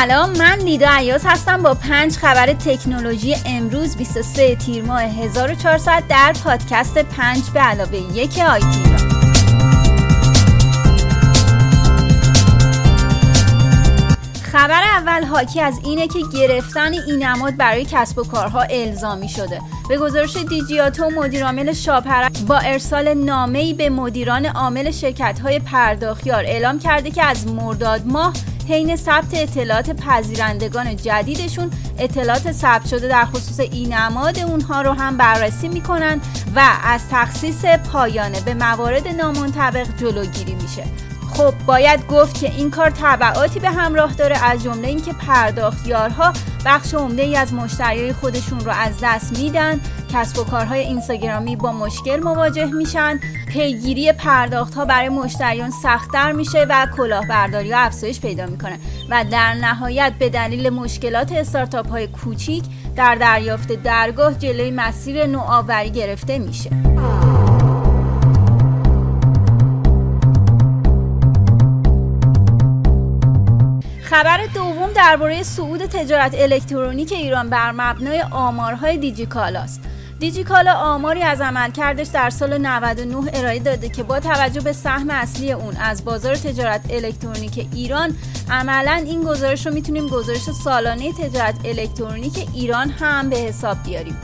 سلام من لیدا عیاز هستم با پنج خبر تکنولوژی امروز 23 تیر ماه 1400 در پادکست پنج به علاوه یک آیتی خبر اول حاکی از اینه که گرفتن این نماد برای کسب و کارها الزامی شده. به گزارش دیجیاتو مدیرعامل شاپر با ارسال نامه‌ای به مدیران عامل شرکت‌های پرداختیار اعلام کرده که از مرداد ماه حین ثبت اطلاعات پذیرندگان جدیدشون. اطلاعات ثبت شده در خصوص این نماد اونها رو هم بررسی می‌کنن و از تخصیص پایانه به موارد نامنطبق جلوگیری میشه. خب باید گفت که این کار تبعاتی به همراه داره از جمله اینکه پرداختیارها بخش عمده ای از مشتریای خودشون رو از دست میدن. کسب و کارهای اینستاگرامی با مشکل مواجه میشن. پیگیری پرداخت ها برای مشتریان سختتر میشه و کلاهبرداری ها افزایش پیدا می‌کنه. و در نهایت به دلیل مشکلات استارتاپ های کوچیک در دریافت درگاه جلوی مسیر نوآوری گرفته میشه. خبر دوم درباره صعود تجارت الکترونیک ایران بر مبنای آمارهای دیجیکالا است. دیجیکالا آماری از عملکردش در سال 99 ارائه داده که با توجه به سهم اصلی اون از بازار تجارت الکترونیک ایران عملا این گزارش رو می‌تونیم گزارش سالانه تجارت الکترونیک ایران هم به حساب بیاریم.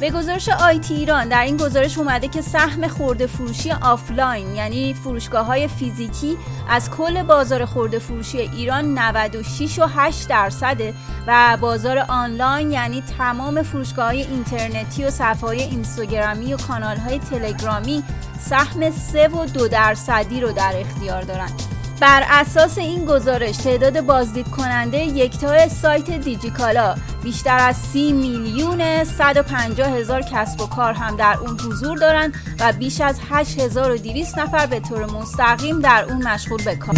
به گزارش IT ایران در این گزارش اومده که سهم خورده فروشی آفلاین یعنی فروشگاه های فیزیکی از کل بازار خورده فروشی ایران 96 و 8 درصده و بازار آنلاین یعنی تمام فروشگاه های اینترنتی و صفحه های اینستاگرامی و کانال های تلگرامی سهم 3 و 2 درصدی رو در اختیار دارند. بر اساس این گزارش تعداد بازدید کننده یکتا سایت دیجیکالا بیشتر از 30 میلیون 150 هزار کسب و کار هم در اون حضور دارند و بیش از 8200 نفر به طور مستقیم در اون مشغول به کار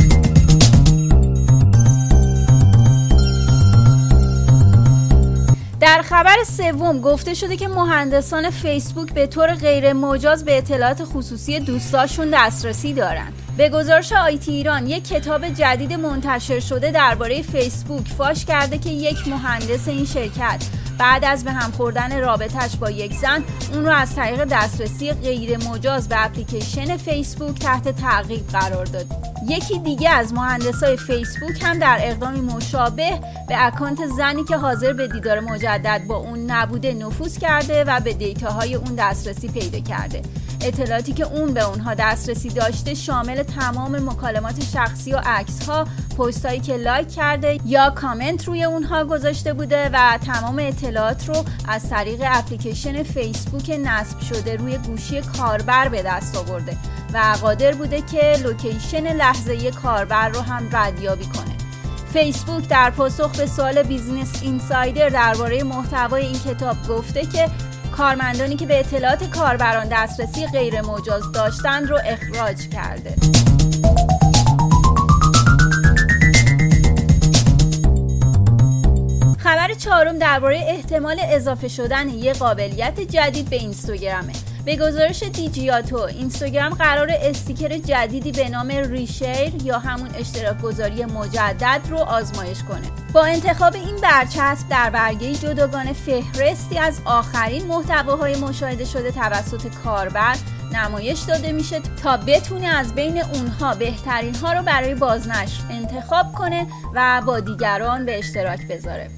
در خبر سوم گفته شده که مهندسان فیسبوک به طور غیر مجاز به اطلاعات خصوصی دوستاشون دسترسی دارند. به گزارش آیتی ایران یک کتاب جدید منتشر شده درباره فیسبوک فاش کرده که یک مهندس این شرکت بعد از به هم خوردن رابطش با یک زن اون رو از طریق دسترسی غیر مجاز به اپلیکیشن فیسبوک تحت تعقیب قرار داد. یکی دیگه از مهندسای فیسبوک هم در اقدامی مشابه به اکانت زنی که حاضر به دیدار مجدد با اون نبوده نفوذ کرده و به دیتاهای اون دسترسی پیدا کرده. اطلاعاتی که اون به اونها دسترسی داشته شامل تمام مکالمات شخصی و عکس ها پست هایی که لایک کرده یا کامنت روی اونها گذاشته بوده و تمام اطلاعات رو از طریق اپلیکیشن فیسبوک نصب شده روی گوشی کاربر به دست آورده. و قادر بوده که location لحظه‌ای کاربر رو هم ردیابی کنه فیسبوک در پاسخ به سوال Business Insider درباره محتوای این کتاب گفته که کارمندانی که به اطلاعات کاربران دسترسی غیر مجاز داشتند رو اخراج کرده. خبر چهارم درباره احتمال اضافه شدن یک قابلیت جدید به اینستاگرامه. به گزارش دیجیاتو. اینستاگرام قرار استیکر جدیدی به نام ریشیر یا همون اشتراک گذاری مجدد رو آزمایش کنه. با انتخاب این برچسب در برگه جداگانه فهرستی از آخرین محتواهای مشاهده شده توسط کاربر نمایش داده میشه تا بتونه از بین اونها بهترین ها رو برای بازنشر انتخاب کنه و با دیگران به اشتراک بذاره.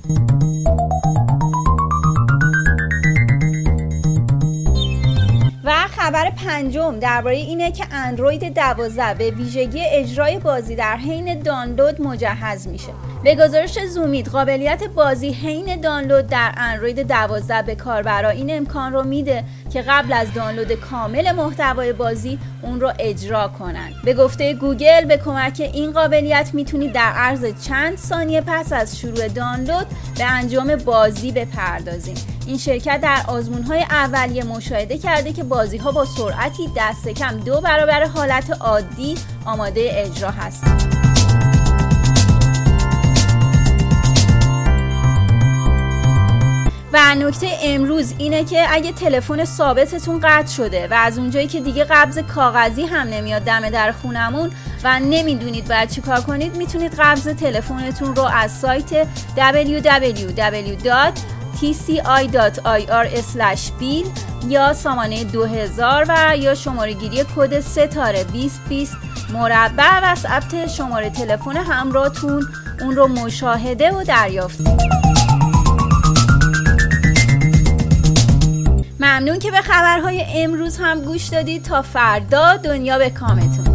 خبر پنجم درباره اینه که اندروید 12 به ویژگی اجرای بازی در حین دانلود مجهز میشه. به گزارش زومید قابلیت بازی حین دانلود در اندروید 12 به کاربرا این امکان رو میده که قبل از دانلود کامل محتوای بازی اون رو اجرا کنند. به گفته گوگل به کمک این قابلیت می‌تونید در عرض چند ثانیه پس از شروع دانلود به انجام بازی بپردازید. این شرکت در آزمون های اولیه مشاهده کرده که بازی ها با سرعتی دست کم دو برابر حالت عادی آماده اجرا هستند. و نکته امروز اینه که اگه تلفن ثابتتون قطع شده و از اونجایی که دیگه قبض کاغذی هم نمیاد دم در خونمون و نمی‌دونید باید چی کار کنید می‌تونید قبض تلفنتون رو از سایت www.tci.ir/bill یا سامانه 2000 و یا شماره گیری کد ستاره 2020 مربع و ثبت شماره تلفن همراهتون. اون رو مشاهده و دریافت. ممنون که به خبرهای امروز هم گوش دادید. تا فردا دنیا به کامتون.